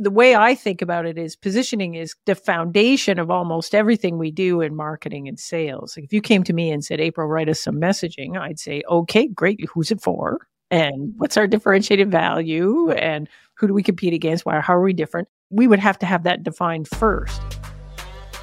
the way I think about it is positioning is the foundation of almost everything we do in marketing and sales. Like if you came to me and said, April, write us some messaging, I'd say, okay, great. Who's it for? And what's our differentiated value? And who do we compete against? Why, how are we different? We would have to have that defined first.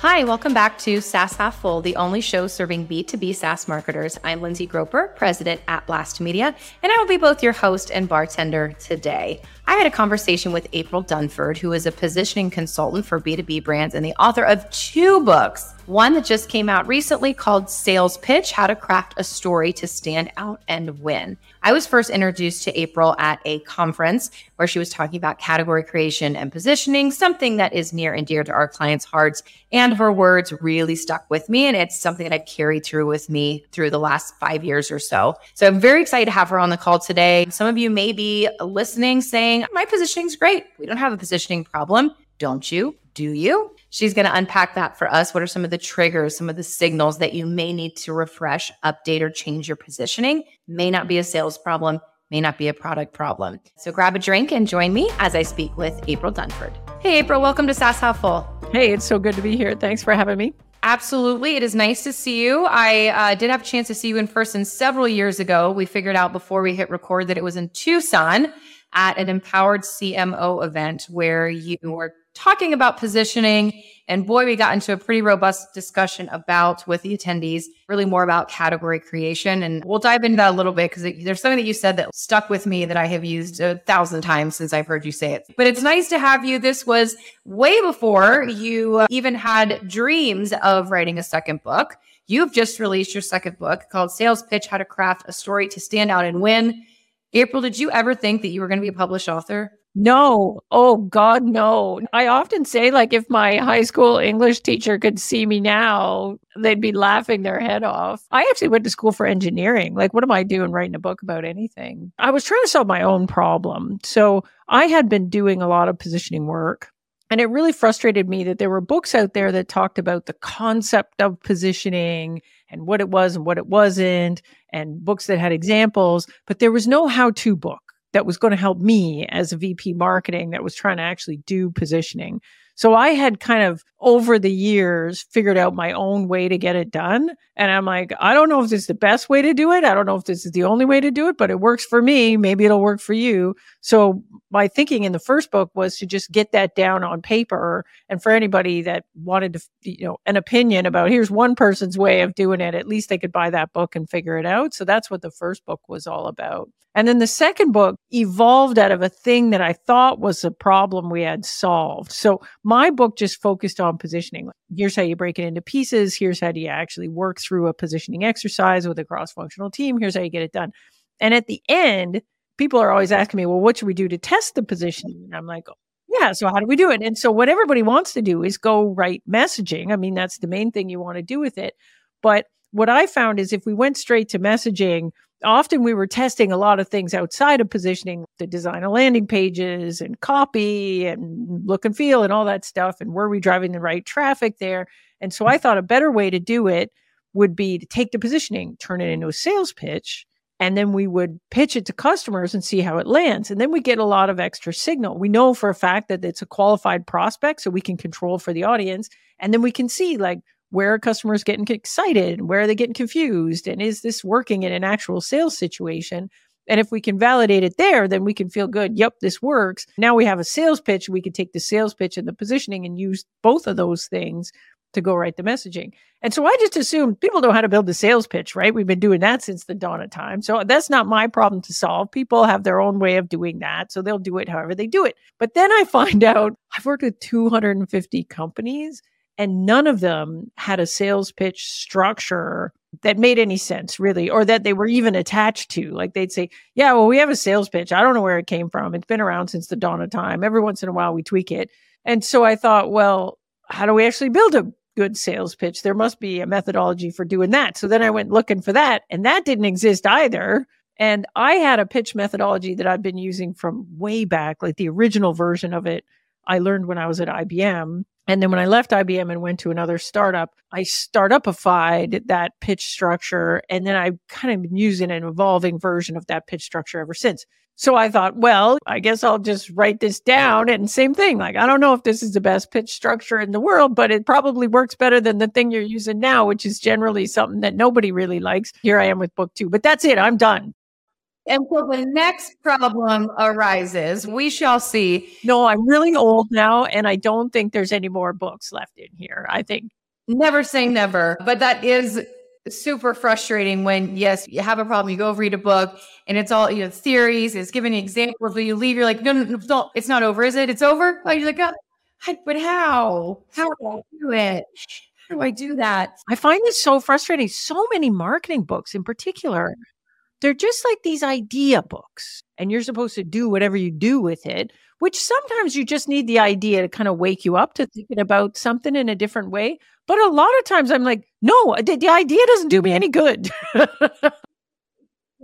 Hi, welcome back to SaaS Half Full, the only show serving B2B SaaS marketers. I'm Lindsey Groepper, president at BLASTmedia, and I will be both your host and bartender today. I had a conversation with April Dunford, who is a positioning consultant for B2B brands and the author of two books. One that just came out recently called Sales Pitch How to Craft a Story to Stand Out and Win. I was first introduced to April at a conference where she was talking about category creation and positioning, something that is near and dear to our clients' hearts. And her words really stuck with me. And it's something that I've carried through with me through the last five years or so. So I'm very excited to have her on the call today. Some of you may be listening saying, saying, My positioning's great. We don't have a positioning problem. Don't you? Do you? She's going to unpack that for us. What are some of the triggers, some of the signals that you may need to refresh, update, or change your positioning? May not be a sales problem, may not be a product problem. So grab a drink and join me as I speak with April Dunford. Hey, April, welcome to SaaS Half Full. Hey, it's so good to be here. Thanks for having me. Absolutely. It is nice to see you. I uh, did have a chance to see you in person several years ago. We figured out before we hit record that it was in Tucson at an empowered CMO event where you were talking about positioning. And boy, we got into a pretty robust discussion about with the attendees, really more about category creation. And we'll dive into that a little bit because there's something that you said that stuck with me that I have used a thousand times since I've heard you say it. But it's nice to have you. This was way before you uh, even had dreams of writing a second book. You've just released your second book called Sales Pitch How to Craft a Story to Stand Out and Win. April, did you ever think that you were going to be a published author? No. Oh, God, no. I often say, like, if my high school English teacher could see me now, they'd be laughing their head off. I actually went to school for engineering. Like, what am I doing writing a book about anything? I was trying to solve my own problem. So I had been doing a lot of positioning work. And it really frustrated me that there were books out there that talked about the concept of positioning and what it was and what it wasn't, and books that had examples, but there was no how to book that was going to help me as a VP marketing that was trying to actually do positioning. So I had kind of over the years figured out my own way to get it done. And I'm like, I don't know if this is the best way to do it. I don't know if this is the only way to do it, but it works for me. Maybe it'll work for you. So my thinking in the first book was to just get that down on paper. And for anybody that wanted to, you know, an opinion about here's one person's way of doing it, at least they could buy that book and figure it out. So that's what the first book was all about. And then the second book evolved out of a thing that I thought was a problem we had solved. So my book just focused on positioning. Here's how you break it into pieces. Here's how do you actually work through a positioning exercise with a cross functional team. Here's how you get it done. And at the end, people are always asking me, well, what should we do to test the positioning? And I'm like, yeah, so how do we do it? And so what everybody wants to do is go write messaging. I mean, that's the main thing you want to do with it. But what I found is if we went straight to messaging, often we were testing a lot of things outside of positioning to design a landing pages and copy and look and feel and all that stuff and were we driving the right traffic there? And so i thought a better way to do it would be to take the positioning turn it into a sales pitch and then we would pitch it to customers and see how it lands. And then we get a lot of extra signal. We know for a fact that it's a qualified prospect so we can control for the audience. And then we can see like where are customers getting excited? Where are they getting confused? And is this working in an actual sales situation? And if we can validate it there, then we can feel good. Yep, this works. Now we have a sales pitch. We can take the sales pitch and the positioning and use both of those things to go write the messaging. And so I just assume people know how to build the sales pitch, right? We've been doing that since the dawn of time. So that's not my problem to solve. People have their own way of doing that. So they'll do it however they do it. But then I find out I've worked with 250 companies and none of them had a sales pitch structure that made any sense really or that they were even attached to. Like they'd say yeah well we have a sales pitch. I don't know where it came from. It's been around since the dawn of time. Every once in a while we tweak it. And so i thought well how do we actually build a good sales pitch? There must be a methodology for doing that. So then i went looking for that and that didn't exist either. And i had a pitch methodology that i've been using from way back like the original version of it i learned when i was at IBM and then when I left IBM and went to another startup, I startupified that pitch structure. And then I've kind of been using an evolving version of that pitch structure ever since. So I thought, well, I guess I'll just write this down. And same thing, like, I don't know if this is the best pitch structure in the world, but it probably works better than the thing you're using now, which is generally something that nobody really likes. Here I am with book two, but that's it. I'm done. And so the next problem arises. We shall see. No, I'm really old now, and I don't think there's any more books left in here. I think. Never say never, but that is super frustrating when yes you have a problem you go read a book and it's all you know theories it's giving examples but you leave you're like no no no, no it's not over is it it's over oh, you're like oh, but how how do i do it how do i do that i find this so frustrating so many marketing books in particular they're just like these idea books and you're supposed to do whatever you do with it which sometimes you just need the idea to kind of wake you up to thinking about something in a different way. But a lot of times I'm like, no, the, the idea doesn't do me any good.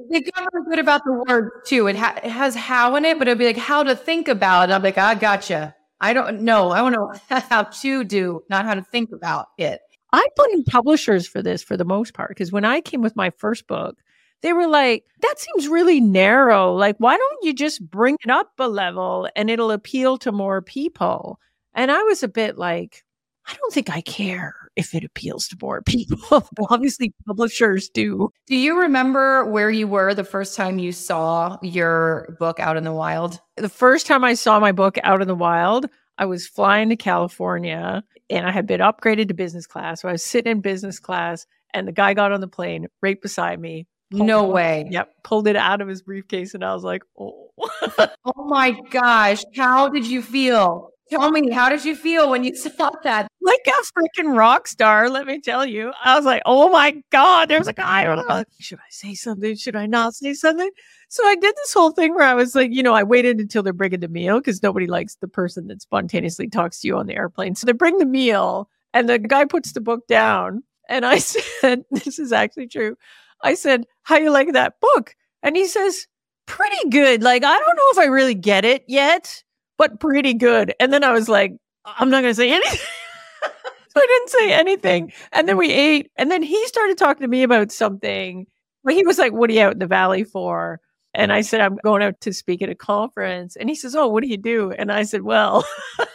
They got really good about the word too. It, ha- it, has how in it, but it'll be like how to think about it. I'm like, I gotcha. I don't know. I want to know how to do, not how to think about it. I blame publishers for this for the most part because when I came with my first book, they were like, that seems really narrow. Like, why don't you just bring it up a level and it'll appeal to more people? And I was a bit like, I don't think I care if it appeals to more people. Obviously, publishers do. Do you remember where you were the first time you saw your book out in the wild? The first time I saw my book out in the wild, I was flying to California and I had been upgraded to business class. So I was sitting in business class and the guy got on the plane right beside me, no way. Yep. Pulled it out of his briefcase and I was like, oh. oh my gosh. How did you feel? Tell me, how did you feel when you saw that? Like a freaking rock star, let me tell you. I was like, oh my God, there's a guy. Like, Should I say something? Should I not say something? So I did this whole thing where I was like, you know, I waited until they're bringing the meal because nobody likes the person that spontaneously talks to you on the airplane. So they bring the meal and the guy puts the book down. And I said, this is actually true. I said, How you like that book? And he says, Pretty good. Like, I don't know if I really get it yet, but pretty good. And then I was like, I'm not going to say anything. so I didn't say anything. And then we ate. And then he started talking to me about something. But he was like, What are you out in the valley for? And I said, I'm going out to speak at a conference. And he says, Oh, what do you do? And I said, Well, and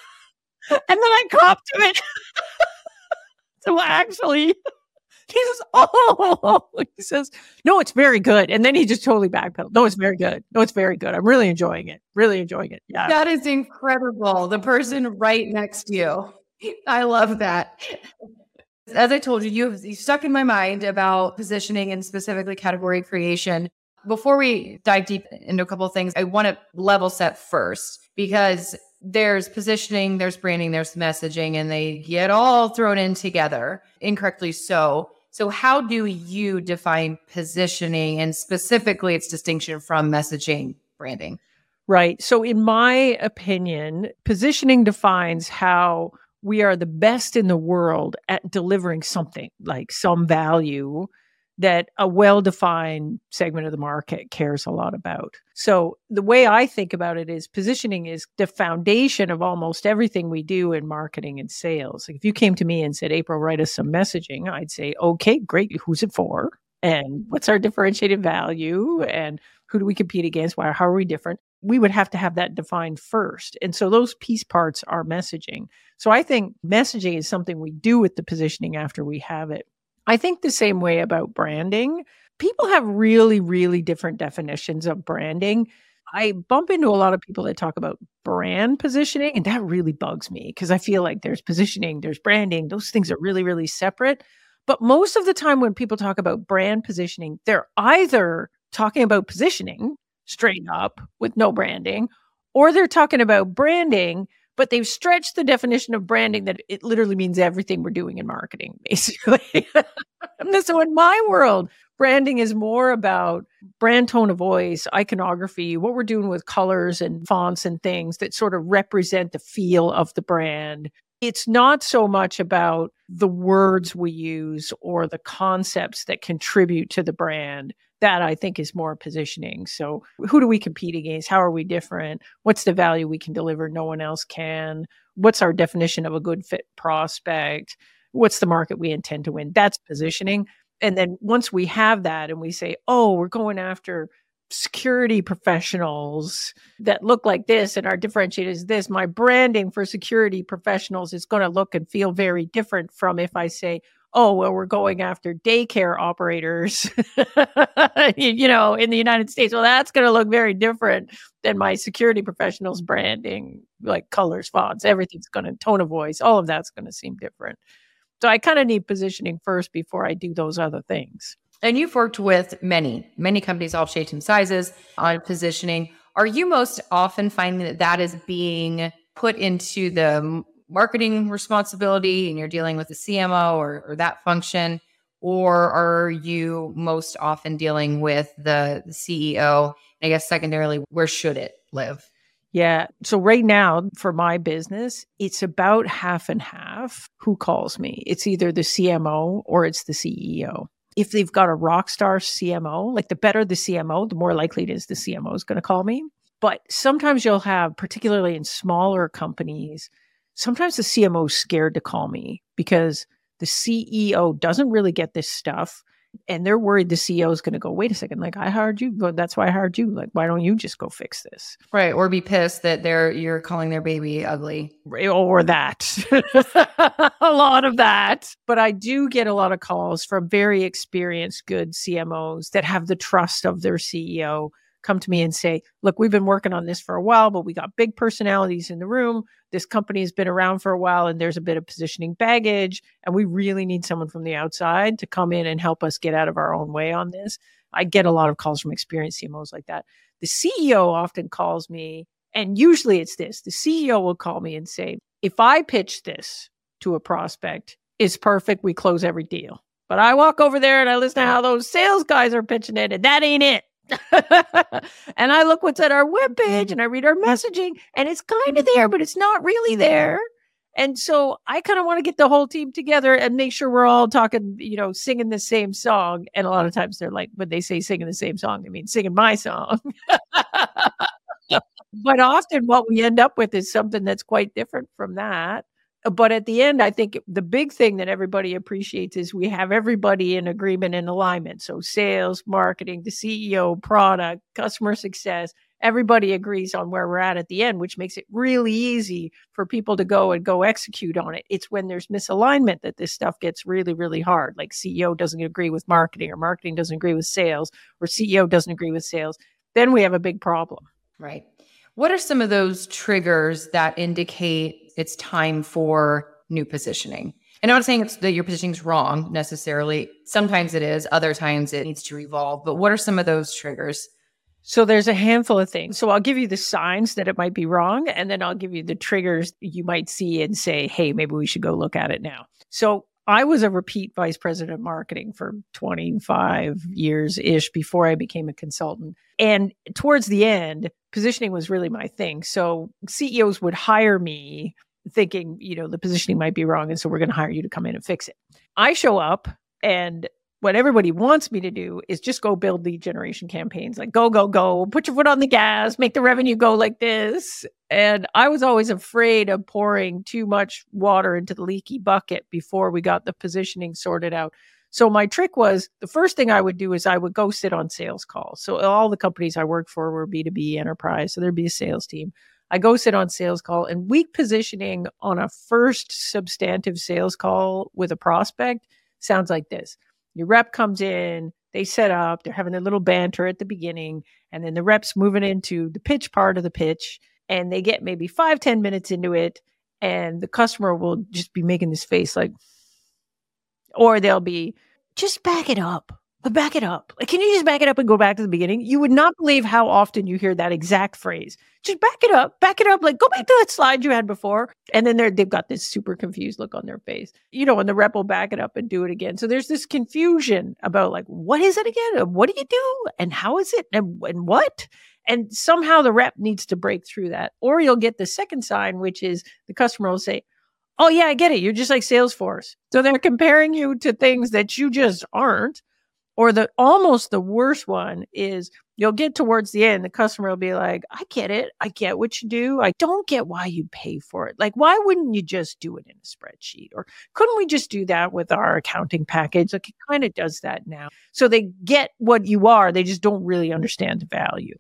then I copped to it. so actually, he says, Oh, he says, No, it's very good. And then he just totally backpedaled. No, it's very good. No, it's very good. I'm really enjoying it. Really enjoying it. Yeah. That is incredible. The person right next to you. I love that. As I told you, you have stuck in my mind about positioning and specifically category creation. Before we dive deep into a couple of things, I want to level set first because there's positioning, there's branding, there's messaging, and they get all thrown in together, incorrectly so. So, how do you define positioning and specifically its distinction from messaging branding? Right. So, in my opinion, positioning defines how we are the best in the world at delivering something like some value that a well defined segment of the market cares a lot about. So, the way I think about it is positioning is the foundation of almost everything we do in marketing and sales. Like if you came to me and said, April, write us some messaging, I'd say, okay, great. Who's it for? And what's our differentiated value? And who do we compete against? Why? How are we different? We would have to have that defined first. And so those piece parts are messaging. So I think messaging is something we do with the positioning after we have it. I think the same way about branding. People have really, really different definitions of branding. I bump into a lot of people that talk about brand positioning, and that really bugs me because I feel like there's positioning, there's branding, those things are really, really separate. But most of the time, when people talk about brand positioning, they're either talking about positioning straight up with no branding, or they're talking about branding but they've stretched the definition of branding that it literally means everything we're doing in marketing, basically. so in my world, branding is more about brand tone of voice, iconography, what we're doing with colors and fonts and things that sort of represent the feel of the brand. It's not so much about the words we use or the concepts that contribute to the brand that I think is more positioning. So, who do we compete against? How are we different? What's the value we can deliver no one else can? What's our definition of a good fit prospect? What's the market we intend to win? That's positioning. And then once we have that and we say, oh, we're going after security professionals that look like this and are differentiated as this, my branding for security professionals is going to look and feel very different from if I say, oh, well, we're going after daycare operators, you know, in the United States. Well, that's going to look very different than my security professionals branding, like colors, fonts, everything's going to tone of voice, all of that's going to seem different. So I kind of need positioning first before I do those other things. And you've worked with many, many companies, all shapes and sizes on positioning. Are you most often finding that that is being put into the marketing responsibility and you're dealing with the CMO or, or that function? Or are you most often dealing with the, the CEO? And I guess secondarily, where should it live? Yeah. So right now for my business, it's about half and half who calls me. It's either the CMO or it's the CEO. If they've got a rock star CMO, like the better the CMO, the more likely it is the CMO is going to call me. But sometimes you'll have, particularly in smaller companies, sometimes the CMO is scared to call me because the CEO doesn't really get this stuff and they're worried the CEO is going to go, wait a second, like I hired you, but that's why I hired you. Like, why don't you just go fix this? Right. Or be pissed that they're you're calling their baby ugly. Or that. a lot of that. But I do get a lot of calls from very experienced, good CMOs that have the trust of their CEO come to me and say, look, we've been working on this for a while, but we got big personalities in the room. This company has been around for a while and there's a bit of positioning baggage. And we really need someone from the outside to come in and help us get out of our own way on this. I get a lot of calls from experienced CMOs like that. The CEO often calls me, and usually it's this the CEO will call me and say, if I pitch this to a prospect, it's perfect. We close every deal. But I walk over there and I listen to how those sales guys are pitching it, and that ain't it. and I look what's at our webpage and I read our mm-hmm. messaging and it's kind of mm-hmm. there, but it's not really there. And so I kind of want to get the whole team together and make sure we're all talking, you know, singing the same song. And a lot of times they're like, when they say singing the same song, I mean singing my song. but often what we end up with is something that's quite different from that but at the end, I think the big thing that everybody appreciates is we have everybody in agreement and alignment. So, sales, marketing, the CEO, product, customer success, everybody agrees on where we're at at the end, which makes it really easy for people to go and go execute on it. It's when there's misalignment that this stuff gets really, really hard. Like, CEO doesn't agree with marketing, or marketing doesn't agree with sales, or CEO doesn't agree with sales. Then we have a big problem. Right. What are some of those triggers that indicate it's time for new positioning. And I'm not saying that your positioning is wrong necessarily. Sometimes it is, other times it needs to evolve. But what are some of those triggers? So there's a handful of things. So I'll give you the signs that it might be wrong, and then I'll give you the triggers you might see and say, hey, maybe we should go look at it now. So I was a repeat vice president of marketing for 25 years ish before I became a consultant. And towards the end, positioning was really my thing. So CEOs would hire me thinking, you know, the positioning might be wrong. And so we're going to hire you to come in and fix it. I show up and what everybody wants me to do is just go build lead generation campaigns like go go go put your foot on the gas make the revenue go like this. And i was always afraid of pouring too much water into the leaky bucket before we got the positioning sorted out. So my trick was the first thing i would do is i would go sit on sales calls. So all the companies i worked for were B2B enterprise so there'd be a sales team. I go sit on sales call and weak positioning on a first substantive sales call with a prospect sounds like this. Your rep comes in, they set up, they're having a little banter at the beginning, and then the rep's moving into the pitch part of the pitch, and they get maybe five ten minutes into it, and the customer will just be making this face like, or they'll be, just back it up but back it up. Like, can you just back it up and go back to the beginning? You would not believe how often you hear that exact phrase. Just back it up, back it up. Like, go back to that slide you had before. And then they're, they've got this super confused look on their face, you know, and the rep will back it up and do it again. So there's this confusion about like, what is it again? What do you do? And how is it? And, and what? And somehow the rep needs to break through that. Or you'll get the second sign, which is the customer will say, Oh, yeah, I get it. You're just like Salesforce. So they're comparing you to things that you just aren't Or the almost the worst one is you'll get towards the end, the customer will be like, I get it. I get what you do. I don't get why you pay for it. Like, why wouldn't you just do it in a spreadsheet? Or couldn't we just do that with our accounting package? Like, it kind of does that now. So they get what you are, they just don't really understand the value.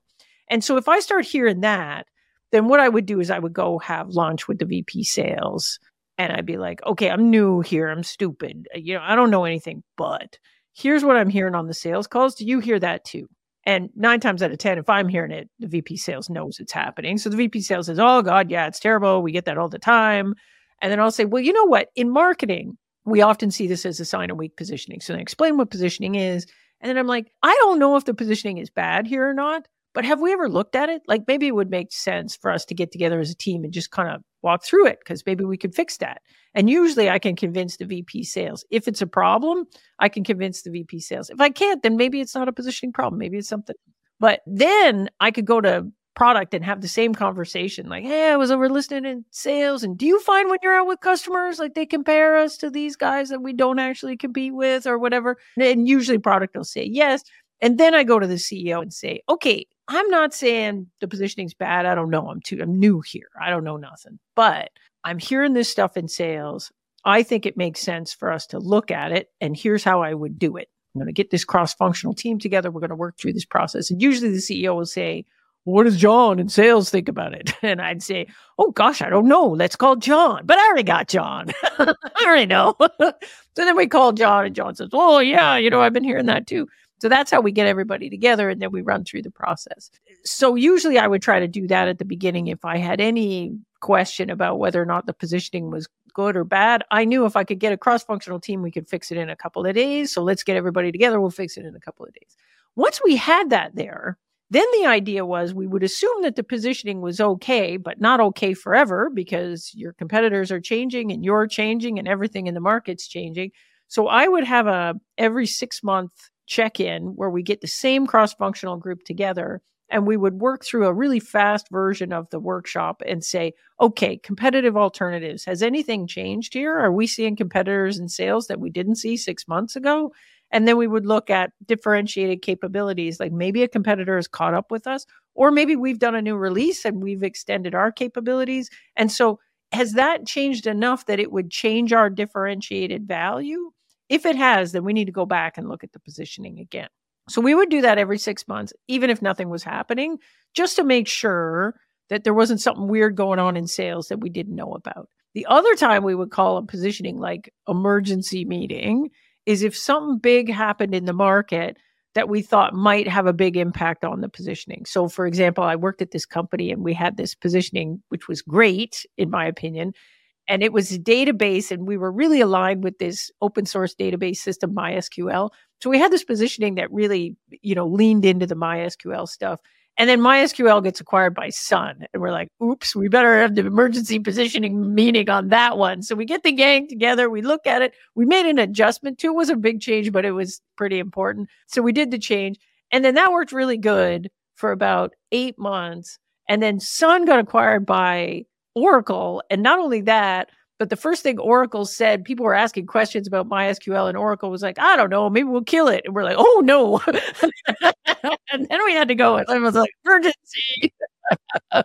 And so if I start hearing that, then what I would do is I would go have lunch with the VP sales and I'd be like, okay, I'm new here. I'm stupid. You know, I don't know anything, but here's what I'm hearing on the sales calls. Do you hear that too? And nine times out of 10, if I'm hearing it, the VP sales knows it's happening. So the VP sales says, oh God, yeah, it's terrible. We get that all the time. And then I'll say, well, you know what? In marketing, we often see this as a sign of weak positioning. So I explain what positioning is. And then I'm like, I don't know if the positioning is bad here or not, but have we ever looked at it? Like maybe it would make sense for us to get together as a team and just kind of walk through it because maybe we could fix that. And usually I can convince the VP sales. If it's a problem, I can convince the VP sales. If I can't, then maybe it's not a positioning problem. Maybe it's something. But then I could go to product and have the same conversation like, hey, I was over listening in sales. And do you find when you're out with customers, like they compare us to these guys that we don't actually compete with or whatever? And usually product will say yes. And then I go to the CEO and say, okay, I'm not saying the positioning's bad. I don't know. I'm too, I'm new here. I don't know nothing. But I'm hearing this stuff in sales. I think it makes sense for us to look at it. And here's how I would do it. I'm going to get this cross functional team together. We're going to work through this process. And usually the CEO will say, what does John in sales think about it? And I'd say, oh gosh, I don't know. Let's call John. But I already got John. I already know. so then we call John, and John says, oh, yeah, you know, I've been hearing that too. So that's how we get everybody together and then we run through the process. So usually I would try to do that at the beginning if I had any question about whether or not the positioning was good or bad. I knew if I could get a cross functional team, we could fix it in a couple of days. So let's get everybody together. We'll fix it in a couple of days. Once we had that there, then the idea was we would assume that the positioning was okay, but not okay forever because your competitors are changing and you're changing and everything in the market's changing. So I would have a every six month check in where we get the same cross functional group together and we would work through a really fast version of the workshop and say, okay, competitive alternatives. Has anything changed here? Are we seeing competitors in sales that we didn't see six months ago? And then we would look at differentiated capabilities, like maybe a competitor has caught up with us, or maybe we've done a new release and we've extended our capabilities. And so, has that changed enough that it would change our differentiated value? If it has, then we need to go back and look at the positioning again. So we would do that every six months, even if nothing was happening, just to make sure that there wasn't something weird going on in sales that we didn't know about. The other time we would call a positioning like emergency meeting is if something big happened in the market that we thought might have a big impact on the positioning. So, for example, I worked at this company and we had this positioning, which was great, in my opinion and it was a database and we were really aligned with this open source database system MySQL so we had this positioning that really you know leaned into the MySQL stuff. And then MySQL gets acquired by Sun and we're like oops we better have the emergency positioning meeting on that one. So we get the gang together we look at it we made an adjustment to it was a big change but it was pretty important. So we did the change and then that worked really good for about eight months. And then sun got acquired by Oracle. And not only that, but the first thing Oracle said, people were asking questions about MySQL, and Oracle was like, I don't know, maybe we'll kill it. And we're like, oh no. and then we had to go, and it was like, emergency. so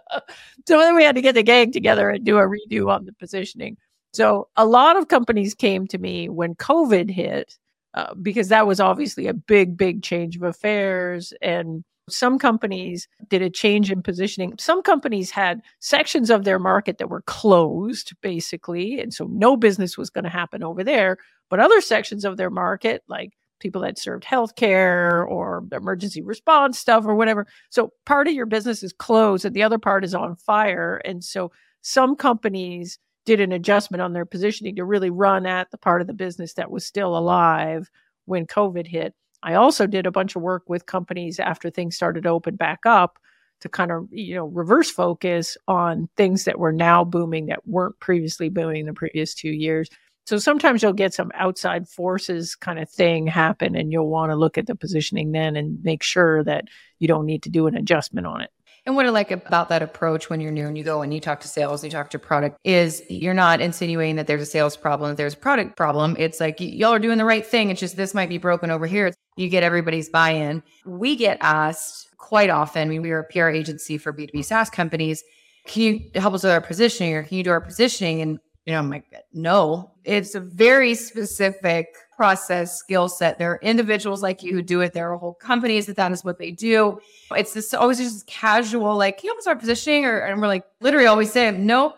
then we had to get the gang together and do a redo on the positioning. So a lot of companies came to me when COVID hit, uh, because that was obviously a big, big change of affairs. And some companies did a change in positioning. Some companies had sections of their market that were closed, basically. And so no business was going to happen over there. But other sections of their market, like people that served healthcare or emergency response stuff or whatever. So part of your business is closed and the other part is on fire. And so some companies did an adjustment on their positioning to really run at the part of the business that was still alive when COVID hit. I also did a bunch of work with companies after things started to open back up to kind of, you know, reverse focus on things that were now booming that weren't previously booming the previous two years. So sometimes you'll get some outside forces kind of thing happen and you'll want to look at the positioning then and make sure that you don't need to do an adjustment on it. And what I like about that approach when you're new and you go and you talk to sales, you talk to product, is you're not insinuating that there's a sales problem, that there's a product problem. It's like y- y'all are doing the right thing. It's just this might be broken over here. You get everybody's buy in. We get asked quite often, I mean, we are a PR agency for B2B SaaS companies. Can you help us with our positioning or can you do our positioning? And you know, I'm like, no, it's a very specific process skill set. There are individuals like you who do it. There are whole companies that that is what they do. It's this always just casual, like, can you help us our positioning? Or, and we're like, literally always say, nope.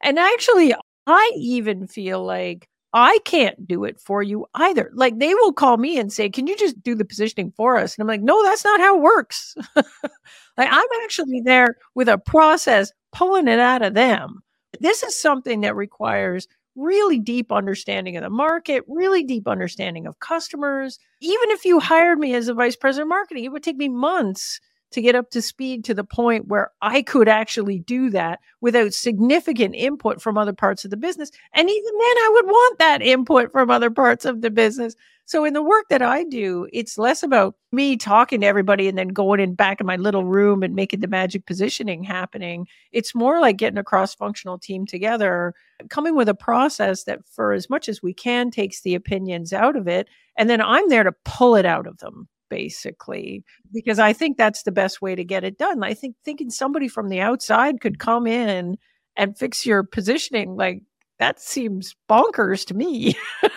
And actually, I even feel like I can't do it for you either. Like they will call me and say, Can you just do the positioning for us? And I'm like, No, that's not how it works. like I'm actually there with a process pulling it out of them. This is something that requires really deep understanding of the market, really deep understanding of customers. Even if you hired me as a vice president of marketing, it would take me months to get up to speed to the point where I could actually do that without significant input from other parts of the business. And even then, I would want that input from other parts of the business. So, in the work that I do, it's less about me talking to everybody and then going in back in my little room and making the magic positioning happening. It's more like getting a cross functional team together, coming with a process that, for as much as we can, takes the opinions out of it. And then I'm there to pull it out of them basically because i think that's the best way to get it done i think thinking somebody from the outside could come in and fix your positioning like that seems bonkers to me.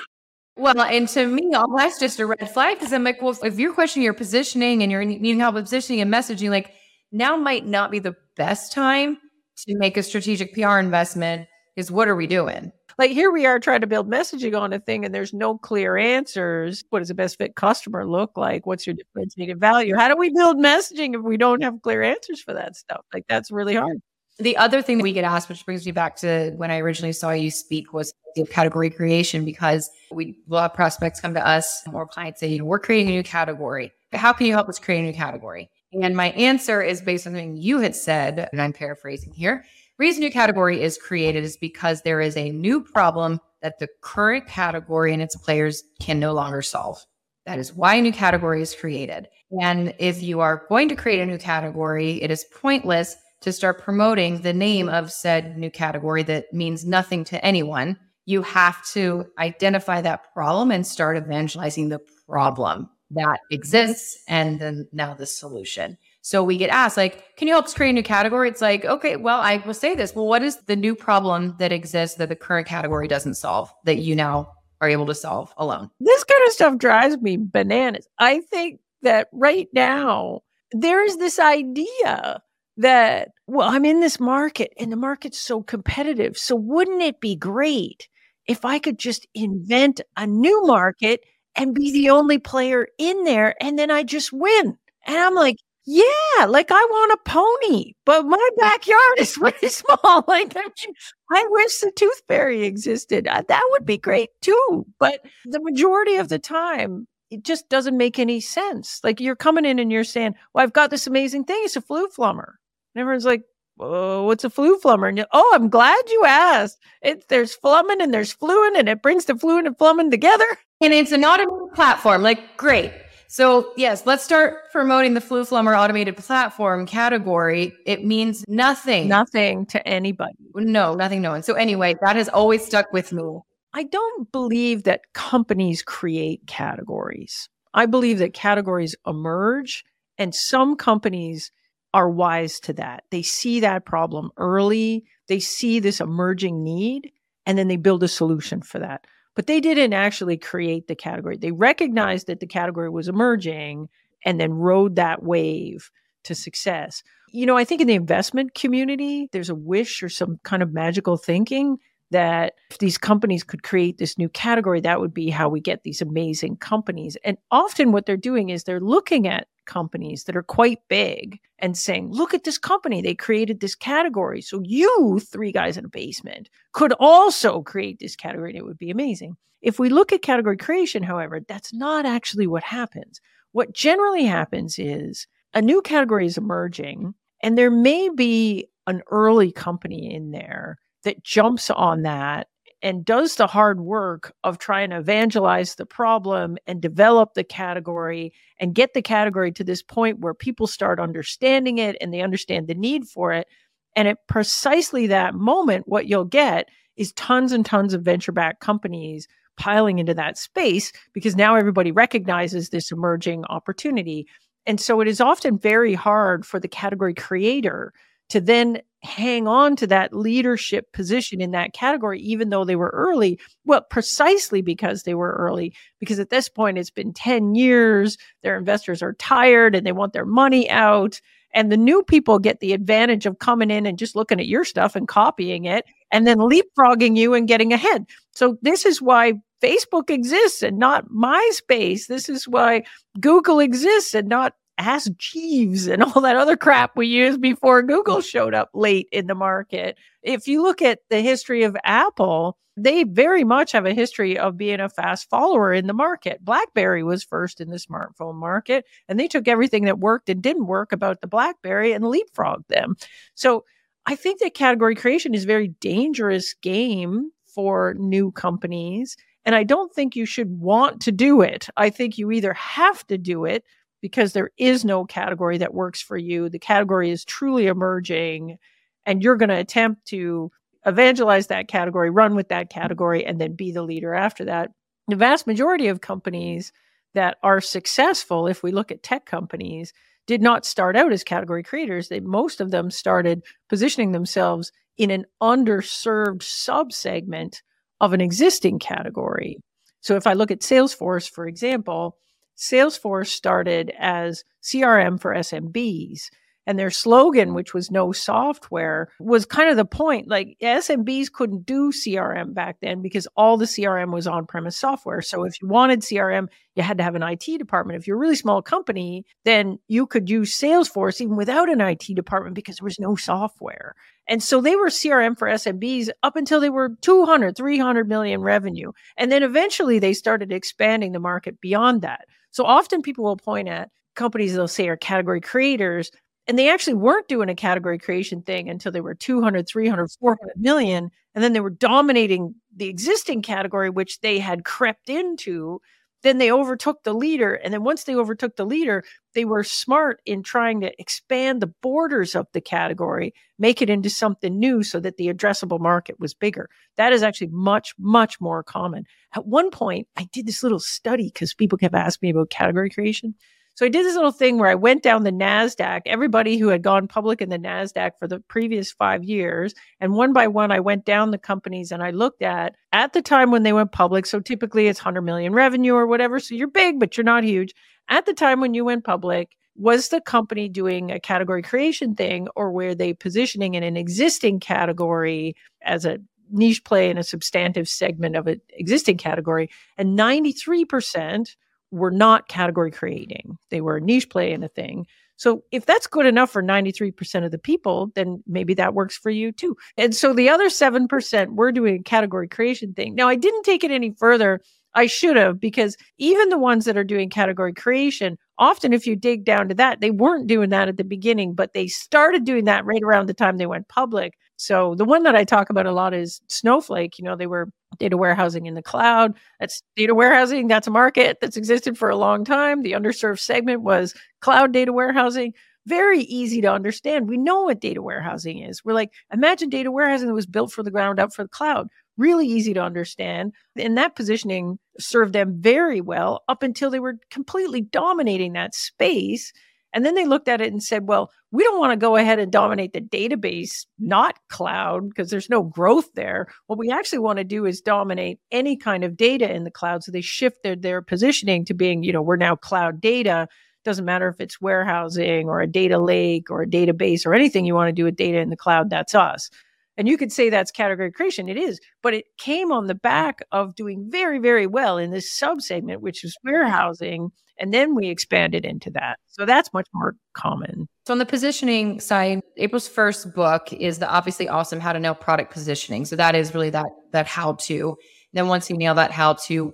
Well and to me all that's just a red flag because i'm like well if you're questioning your positioning and you're needing help with positioning and messaging like now might not be the best time to make a strategic pr investment is what are we doing like here we are trying to build messaging on a thing and there's no clear answers. What does a best fit customer look like? What's your differentiated value? How do we build messaging if we don't have clear answers for that stuff? Like that's really hard. The other thing that we get asked, which brings me back to when I originally saw you speak, was the category creation because we will have prospects come to us or clients say, you know, we're creating a new category. How can you help us create a new category? And my answer is based on something you had said, and I'm paraphrasing here reason new category is created is because there is a new problem that the current category and its players can no longer solve. That is why a new category is created. And if you are going to create a new category, it is pointless to start promoting the name of said new category that means nothing to anyone. You have to identify that problem and start evangelizing the problem that exists and then now the solution. So we get asked, like, can you help us create a new category? It's like, okay, well, I will say this. Well, what is the new problem that exists that the current category doesn't solve that you now are able to solve alone? This kind of stuff drives me bananas. I think that right now there is this idea that, well, I'm in this market and the market's so competitive. So wouldn't it be great if I could just invent a new market and be the only player in there and then I just win? And I'm like, yeah, like I want a pony, but my backyard is really small. Like I, mean, I wish the tooth fairy existed. Uh, that would be great too. But the majority of the time, it just doesn't make any sense. Like you're coming in and you're saying, "Well, I've got this amazing thing. It's a flu flummer." And everyone's like, oh, what's a flu flummer? And you, oh, I'm glad you asked. It, there's flumming and there's fluent, and it brings the fluent and flumming together. And it's an automated platform. Like, great. So, yes, let's start promoting the Flue Flummer automated platform category. It means nothing. Nothing to anybody. No, nothing, no one. So, anyway, that has always stuck with me. I don't believe that companies create categories. I believe that categories emerge, and some companies are wise to that. They see that problem early, they see this emerging need, and then they build a solution for that but they didn't actually create the category. They recognized that the category was emerging and then rode that wave to success. You know, I think in the investment community, there's a wish or some kind of magical thinking that if these companies could create this new category, that would be how we get these amazing companies. And often what they're doing is they're looking at companies that are quite big and saying, look at this company. They created this category. So you, three guys in a basement, could also create this category and it would be amazing. If we look at category creation, however, that's not actually what happens. What generally happens is a new category is emerging and there may be an early company in there that jumps on that and does the hard work of trying to evangelize the problem and develop the category and get the category to this point where people start understanding it and they understand the need for it. And at precisely that moment, what you'll get is tons and tons of venture backed companies piling into that space because now everybody recognizes this emerging opportunity. And so it is often very hard for the category creator to then hang on to that leadership position in that category, even though they were early. Well, precisely because they were early, because at this point it's been 10 years, their investors are tired and they want their money out. And the new people get the advantage of coming in and just looking at your stuff and copying it and then leapfrogging you and getting ahead. So this is why Facebook exists and not MySpace. This is why Google exists and not Ask Jeeves and all that other crap we used before Google mm. showed up late in the market. If you look at the history of Apple, they very much have a history of being a fast follower in the market. BlackBerry was first in the smartphone market, and they took everything that worked and didn't work about the BlackBerry and leapfrogged them. So I think that category creation is a very dangerous game for new companies. And I don't think you should want to do it. I think you either have to do it because there is no category that works for you. The category is truly emerging, and you're going to attempt to evangelize that category, run with that category, and then be the leader after that. The vast majority of companies that are successful, if we look at tech companies, did not start out as category creators. They, most of them started positioning themselves in an underserved subsegment of an existing category. So if I look at Salesforce, for example, Salesforce started as CRM for SMBs. And their slogan, which was no software, was kind of the point. Like SMBs couldn't do CRM back then because all the CRM was on premise software. So if you wanted CRM, you had to have an IT department. If you're a really small company, then you could use Salesforce even without an IT department because there was no software. And so they were CRM for SMBs up until they were 200, 300 million revenue. And then eventually they started expanding the market beyond that. So often people will point at companies they'll say are category creators, and they actually weren't doing a category creation thing until they were 200, 300, 400 million. And then they were dominating the existing category, which they had crept into. Then they overtook the leader. And then once they overtook the leader, they were smart in trying to expand the borders of the category, make it into something new so that the addressable market was bigger. That is actually much, much more common. At one point, I did this little study because people kept asking me about category creation. So I did this little thing where I went down the NASDAQ, everybody who had gone public in the NASDAQ for the previous five years. And one by one, I went down the companies and I looked at at the time when they went public. So typically it's 100 million revenue or whatever. So you're big, but you're not huge. At the time when you went public, was the company doing a category creation thing or were they positioning in an existing category as a niche play in a substantive segment of an existing category? And 93% were not category creating. They were a niche play in a thing. So if that's good enough for 93% of the people, then maybe that works for you too. And so the other 7% were doing a category creation thing. Now I didn't take it any further. I should have because even the ones that are doing category creation, often if you dig down to that, they weren't doing that at the beginning, but they started doing that right around the time they went public. So the one that I talk about a lot is Snowflake. You know, they were data warehousing in the cloud. That's data warehousing. That's a market that's existed for a long time. The underserved segment was cloud data warehousing. Very easy to understand. We know what data warehousing is. We're like, imagine data warehousing that was built for the ground up for the cloud. Really easy to understand. And that positioning served them very well up until they were completely dominating that space and then they looked at it and said, well, we don't want to go ahead and dominate the database, not cloud, because there's no growth there. What we actually want to do is dominate any kind of data in the cloud. So they shifted their positioning to being, you know, we're now cloud data. Doesn't matter if it's warehousing or a data lake or a database or anything you want to do with data in the cloud, that's us. And you could say that's category creation. It is, but it came on the back of doing very, very well in this subsegment, which is warehousing. And then we expanded into that. So that's much more common. So on the positioning side, April's first book is the obviously awesome how to nail product positioning. So that is really that that how to. Then once you nail that how to,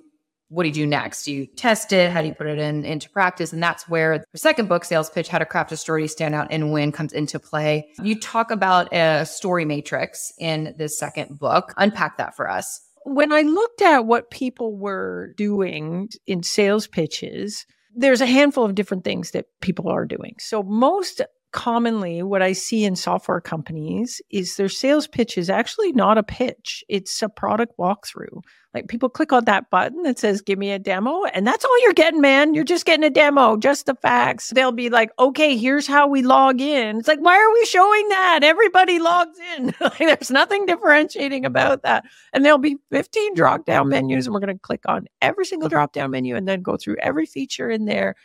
what do you do next? Do you test it? How do you put it in into practice? And that's where the second book, Sales Pitch, How to Craft a Story, Stand Out and Win, comes into play. You talk about a story matrix in this second book. Unpack that for us. When I looked at what people were doing in sales pitches, there's a handful of different things that people are doing. So most commonly what I see in software companies is their sales pitch is actually not a pitch. It's a product walkthrough. Like people click on that button that says, give me a demo. And that's all you're getting, man. You're just getting a demo, just the facts. They'll be like, okay, here's how we log in. It's like, why are we showing that? Everybody logs in. like, there's nothing differentiating about that. And there'll be 15 drop down menus. And we're going to click on every single drop down menu and then go through every feature in there.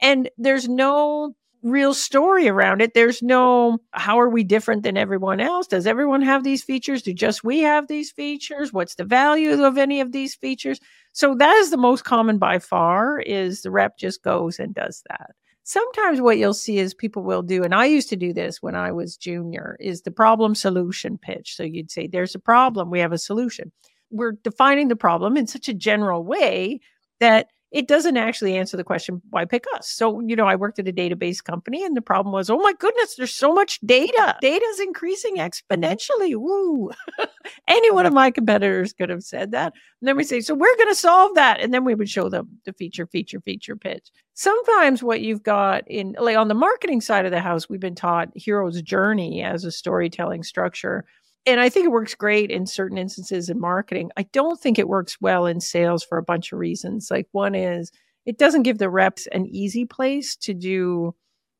And there's no real story around it. There's no, how are we different than everyone else? Does everyone have these features? Do just we have these features? What's the value of any of these features? So that is the most common by far is the rep just goes and does that. Sometimes what you'll see is people will do, and I used to do this when I was junior, is the problem solution pitch. So you'd say, there's a problem, we have a solution. We're defining the problem in such a general way that it doesn't actually answer the question why pick us? So you know i worked at a database company and the problem was oh my goodness there's so much data. Data is increasing exponentially. Woo. Any one of my competitors could have said that. And then we say so we're going to solve that. And then we would show them the feature feature feature pitch. Sometimes what you've got in like on the marketing side of the house we've been taught hero's journey as a storytelling structure and I think it works great in certain instances in marketing. I don't think it works well in sales for a bunch of reasons. Like one is it doesn't give the reps an easy place to do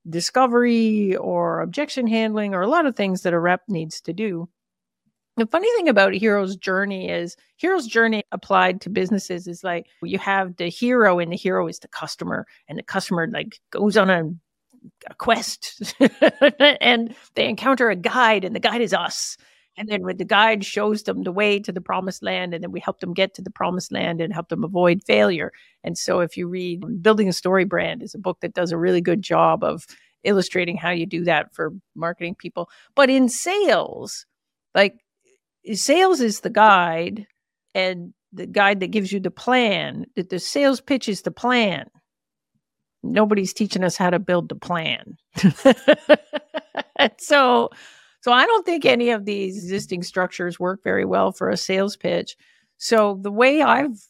discovery or objection handling or a lot of things that a rep needs to do. The funny thing about hero's journey is hero's journey applied to businesses is like you have the hero and the hero is the customer and the customer like goes on a, a quest and they encounter a guide and the guide is us and then when the guide shows them the way to the promised land, and then we help them get to the promised land and help them avoid failure. And so, if you read um, Building a StoryBrand, is a book that does a really good job of illustrating how you do that for marketing people. But in sales, like sales is the guide, and the guide that gives you the plan. The sales pitch is the plan. Nobody's teaching us how to build the plan. so so I don't think any of these existing structures work very well for a sales pitch. So the way I've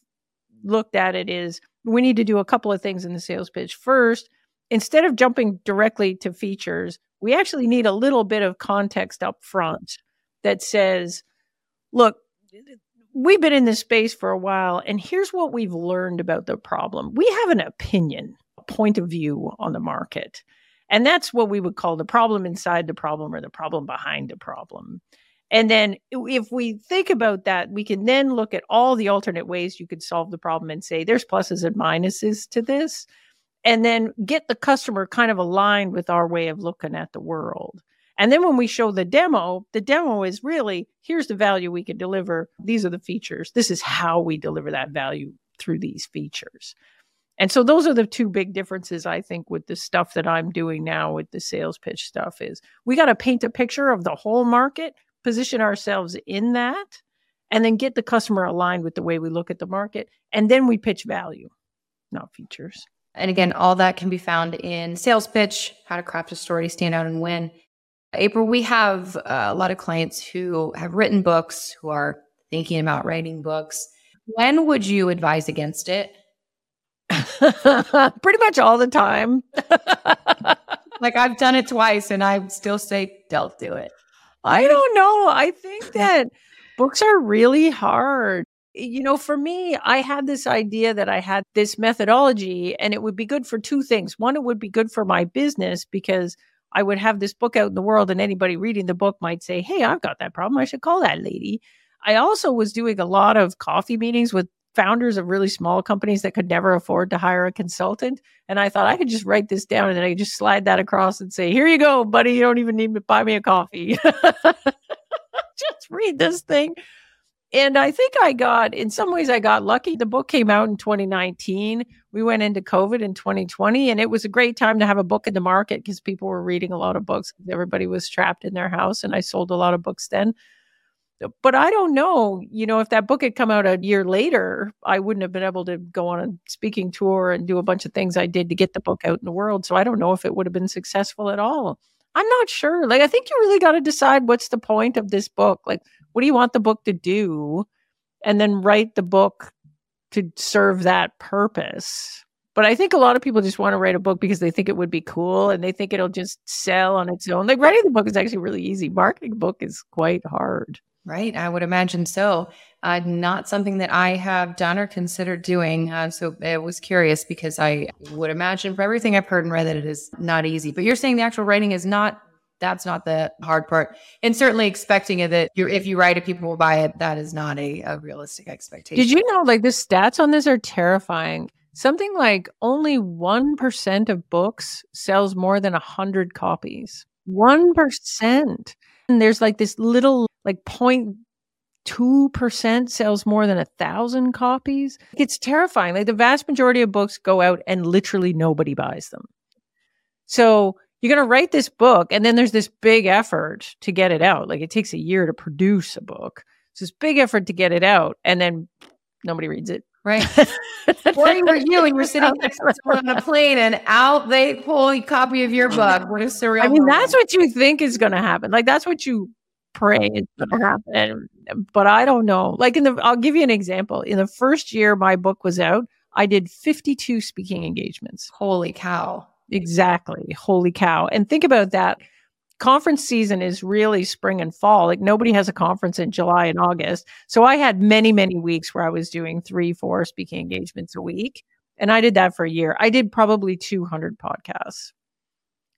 looked at it is we need to do a couple of things in the sales pitch. First, instead of jumping directly to features, we actually need a little bit of context up front that says, look, we've been in this space for a while, and here's what we've learned about the problem. We have an opinion, a point of view on the market. And that's what we would call the problem inside the problem or the problem behind the problem. And then if we think about that, we can then look at all the alternate ways you could solve the problem and say there's pluses and minuses to this. And then get the customer kind of aligned with our way of looking at the world. And then when we show the demo, the demo is really here's the value we can deliver. These are the features. This is how we deliver that value through these features. And so those are the two big differences I think with the stuff that I'm doing now with the sales pitch stuff is we got to paint a picture of the whole market, position ourselves in that, and then get the customer aligned with the way we look at the market, and then we pitch value, not features. And again, all that can be found in sales pitch, how to craft a story to stand out and win. April, we have uh, a lot of clients who have written books, who are thinking about writing books. When would you advise against it? Pretty much all the time. like I've done it twice and I still say, don't do it. I don't know. I think that books are really hard. You know, for me, I had this idea that I had this methodology and it would be good for two things. One, it would be good for my business because I would have this book out in the world and anybody reading the book might say, Hey, I've got that problem. I should call that lady. I also was doing a lot of coffee meetings with founders of really small companies that could never afford to hire a consultant. And I thought I could just write this down and then I could just slide that across and say, here you go, buddy. You don't even need to buy me a coffee. just read this thing. And I think I got, in some ways, I got lucky. The book came out in 2019. We went into COVID in 2020, and it was a great time to have a book in the market because people were reading a lot of books. Everybody was trapped in their house, and I sold a lot of books then Uh, but I don't know, you know, if that book had come out a year later, I wouldn't have been able to go on a speaking tour and do a bunch of things I did to get the book out in the world. So I don't know if it would have been successful at all. I'm not sure. Like, I think you really got to decide what's the point of this book. Like, what do you want the book to do? and then write the book to serve that purpose. But I think a lot of people just want to write a book because they think it would be cool and they think it'll just sell on its own. Like writing the book is actually really easy. Marketing book is quite hard. Right. I would imagine so. Uh, not something that I have done or considered doing. Uh, so I was curious because I would imagine for everything I've heard and read that it is not easy. But you're saying the actual writing is not that's not the hard part. And certainly expecting it that if you write it, people will buy it. That is not a, a realistic expectation. Did you know like the stats on this are terrifying? Something like only 1% of books sells more than 100 copies. 1%. And there's like this little like 0.2% sells more than a thousand copies. It's terrifying. Like the vast majority of books go out and literally nobody buys them. So you're going to write this book and then there's this big effort to get it out. Like it takes a year to produce a book. It's this big effort to get it out and then nobody reads it. Right. or you were you and you're sitting on a plane and out they pull a copy of your book. What a surreal. I mean, moment. that's what you think is going to happen. Like that's what you pray is going to happen. But I don't know. Like in the, I'll give you an example. In the first year my book was out, I did 52 speaking engagements. Holy cow. Exactly. Holy cow. And think about that. Conference season is really spring and fall. Like nobody has a conference in July and August. So I had many, many weeks where I was doing three, four speaking engagements a week. And I did that for a year. I did probably 200 podcasts.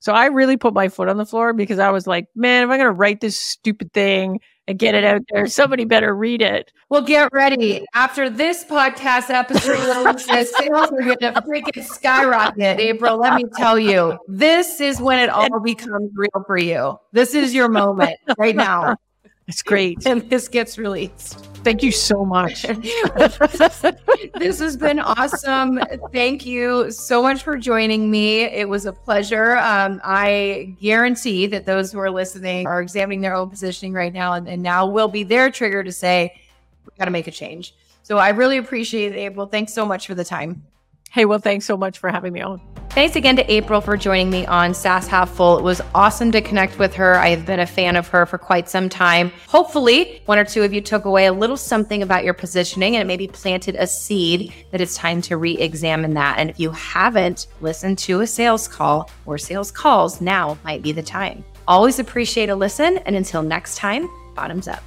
So I really put my foot on the floor because I was like, man, if I'm going to write this stupid thing and get it out there, somebody better read it. Well, get ready. After this podcast episode, sales are going to freaking skyrocket. April, let me tell you, this is when it all becomes real for you. This is your moment right now. It's great. And this gets released. Thank you so much. this has been awesome. Thank you so much for joining me. It was a pleasure. Um, I guarantee that those who are listening are examining their own positioning right now, and, and now will be their trigger to say, we got to make a change. So I really appreciate it, April. Thanks so much for the time. Hey, well, thanks so much for having me on. Thanks again to April for joining me on SaaS Half Full. It was awesome to connect with her. I have been a fan of her for quite some time. Hopefully, one or two of you took away a little something about your positioning and it maybe planted a seed that it's time to re examine that. And if you haven't listened to a sales call or sales calls, now might be the time. Always appreciate a listen. And until next time, bottoms up.